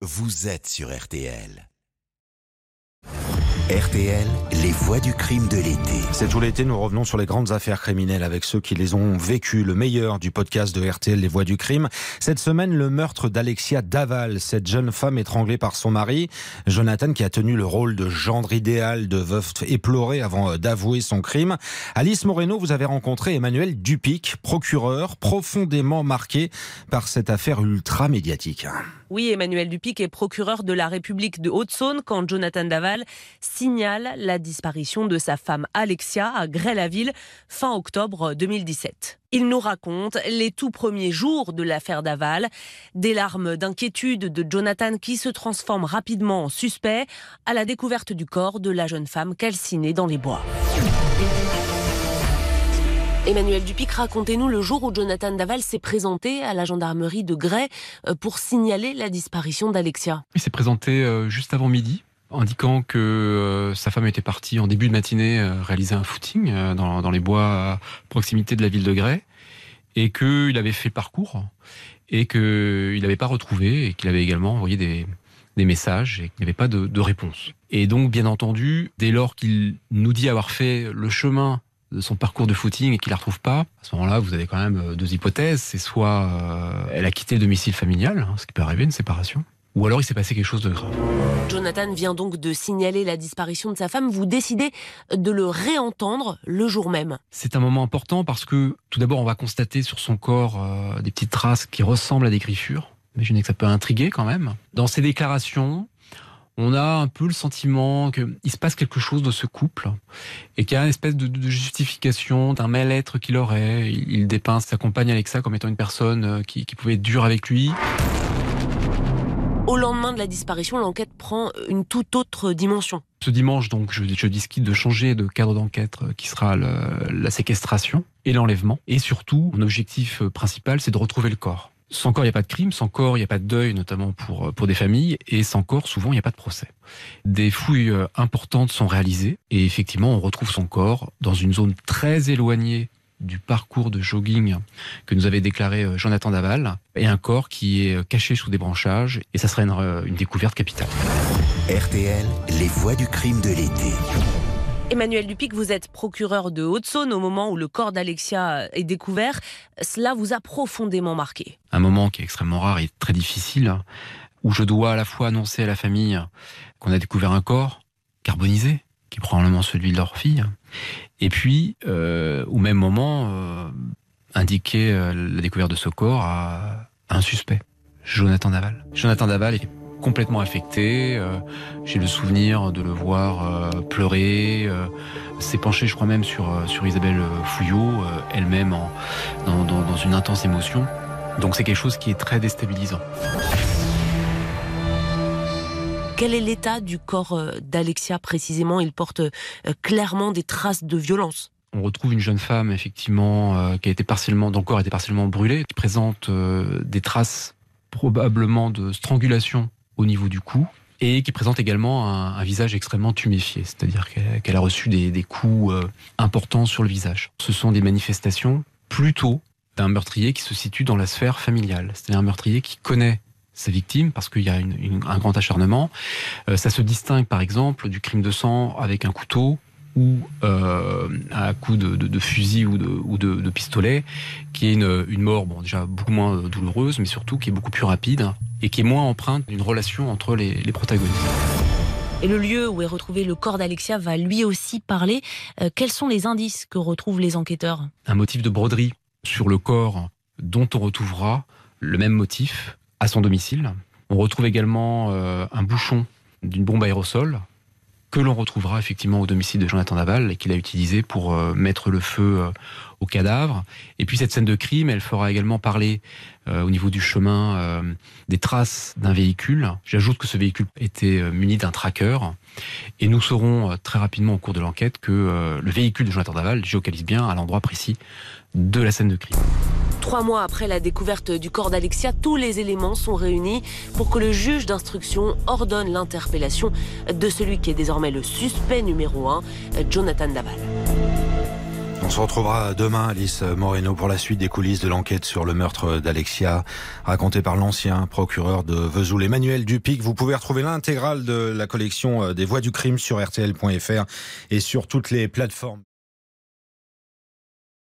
vous êtes sur RTL. RTL, les voix du crime de l'été. C'est tout l'été, nous revenons sur les grandes affaires criminelles avec ceux qui les ont vécues. Le meilleur du podcast de RTL, Les voix du crime. Cette semaine, le meurtre d'Alexia Daval, cette jeune femme étranglée par son mari. Jonathan qui a tenu le rôle de gendre idéal, de veuf éploré avant d'avouer son crime. Alice Moreno, vous avez rencontré Emmanuel Dupic, procureur, profondément marqué par cette affaire ultra médiatique. Oui, Emmanuel Dupic est procureur de la République de Haute-Saône quand Jonathan Daval signale la disparition de sa femme Alexia à Grès-la-Ville fin octobre 2017. Il nous raconte les tout premiers jours de l'affaire Daval, des larmes d'inquiétude de Jonathan qui se transforment rapidement en suspect à la découverte du corps de la jeune femme calcinée dans les bois. Emmanuel Dupic, racontez-nous le jour où Jonathan Daval s'est présenté à la gendarmerie de Grès euh, pour signaler la disparition d'Alexia. Il s'est présenté euh, juste avant midi indiquant que euh, sa femme était partie en début de matinée réaliser un footing dans, les bois à proximité de la ville de Grès et qu'il avait fait le parcours et qu'il n'avait pas retrouvé et qu'il avait également envoyé des, messages et qu'il n'y avait pas de, de réponse. Et donc, bien entendu, dès lors qu'il nous dit avoir fait le chemin de son parcours de footing et qu'il la retrouve pas, à ce moment-là, vous avez quand même euh, deux hypothèses. C'est soit euh, elle a quitté le domicile familial, hein, ce qui peut arriver, une séparation, ou alors il s'est passé quelque chose de grave. Jonathan vient donc de signaler la disparition de sa femme. Vous décidez de le réentendre le jour même. C'est un moment important parce que tout d'abord, on va constater sur son corps euh, des petites traces qui ressemblent à des griffures. Imaginez que ça peut intriguer quand même. Dans ses déclarations, on a un peu le sentiment qu'il se passe quelque chose dans ce couple et qu'il y a une espèce de, justification d'un mal-être qu'il aurait. Il, dépeint sa compagne Alexa comme étant une personne euh, qui, pouvait être dure avec lui. La disparition, l'enquête prend une toute autre dimension. Ce dimanche, donc, je, je discute de changer de cadre d'enquête euh, qui sera la séquestration et l'enlèvement. Et surtout, mon objectif euh, principal, c'est de retrouver le corps. Sans corps, il n'y a pas de crime, sans corps, il n'y a pas de deuil, notamment pour, euh, pour des familles, et sans corps, souvent, il n'y a pas de procès. Des fouilles importantes sont réalisées, et effectivement, on retrouve son corps dans une zone très éloignée du parcours de jogging que nous avait déclaré euh, Jonathan Daval, et un corps qui est caché sous des branchages, et ça serait une, une découverte capitale. RTL, les voix du crime de l'été. Emmanuel Dupic, vous êtes procureur de Haute-Saône au moment où le corps d'Alexia est découvert. Cela vous a profondément marqué. Un moment qui est extrêmement rare et très difficile, où je dois à la fois annoncer à la famille qu'on a découvert un corps carbonisé, qui est probablement celui de leur fille, et puis, euh, au même moment, euh, indiquer euh, la découverte de ce corps à un suspect, Jonathan Daval. Jonathan Daval est complètement affecté. J'ai le souvenir de le voir pleurer, euh, s'est penché, je crois même, sur, sur Isabelle Fouillot, elle-même dans, une intense émotion. Donc c'est quelque chose qui est très déstabilisant. Quel est l'état du corps d'Alexia précisément? Il porte clairement des traces de violence. On retrouve une jeune femme effectivement qui a été partiellement, dont le corps a été partiellement brûlé, qui présente des traces probablement de strangulation au niveau du cou et qui présente également un, visage extrêmement tuméfié, c'est-à-dire qu'elle a reçu des, coups euh, importants sur le visage. Ce sont des manifestations plutôt d'un meurtrier qui se situe dans la sphère familiale, c'est-à-dire un meurtrier qui connaît sa victime parce qu'il y a un grand acharnement. Euh, ça se distingue par exemple du crime de sang avec un couteau ou euh, à coup de, fusil ou de, pistolet, qui est une, mort bon, déjà beaucoup moins douloureuse, mais surtout qui est beaucoup plus rapide et qui est moins empreinte d'une relation entre les, protagonistes. Et le lieu où est retrouvé le corps d'Alexia va lui aussi parler. Euh, quels sont les indices que retrouvent les enquêteurs? Un motif de broderie sur le corps dont on retrouvera le même motif à son domicile. On retrouve également euh, un bouchon d'une bombe aérosol que l'on retrouvera effectivement au domicile de Jonathan Daval et qu'il a utilisé pour euh, mettre le feu euh, au cadavre. Et puis cette scène de crime, elle fera également parler euh, au niveau du chemin des traces d'un véhicule. J'ajoute que ce véhicule était muni d'un tracker. Et nous saurons très rapidement au cours de l'enquête que le véhicule de Jonathan Daval géocalise bien à l'endroit précis de la scène de crime. Trois mois après la découverte du corps d'Alexia, tous les éléments sont réunis pour que le juge d'instruction ordonne l'interpellation de celui qui est désormais le suspect numéro un, Jonathan Daval. On se retrouvera demain, Alice Moreno, pour la suite des coulisses de l'enquête sur le meurtre d'Alexia, raconté par l'ancien procureur de Vesoul, Emmanuel Dupic. Vous pouvez retrouver l'intégrale de la collection des voix du crime sur rtl.fr et sur toutes les plateformes.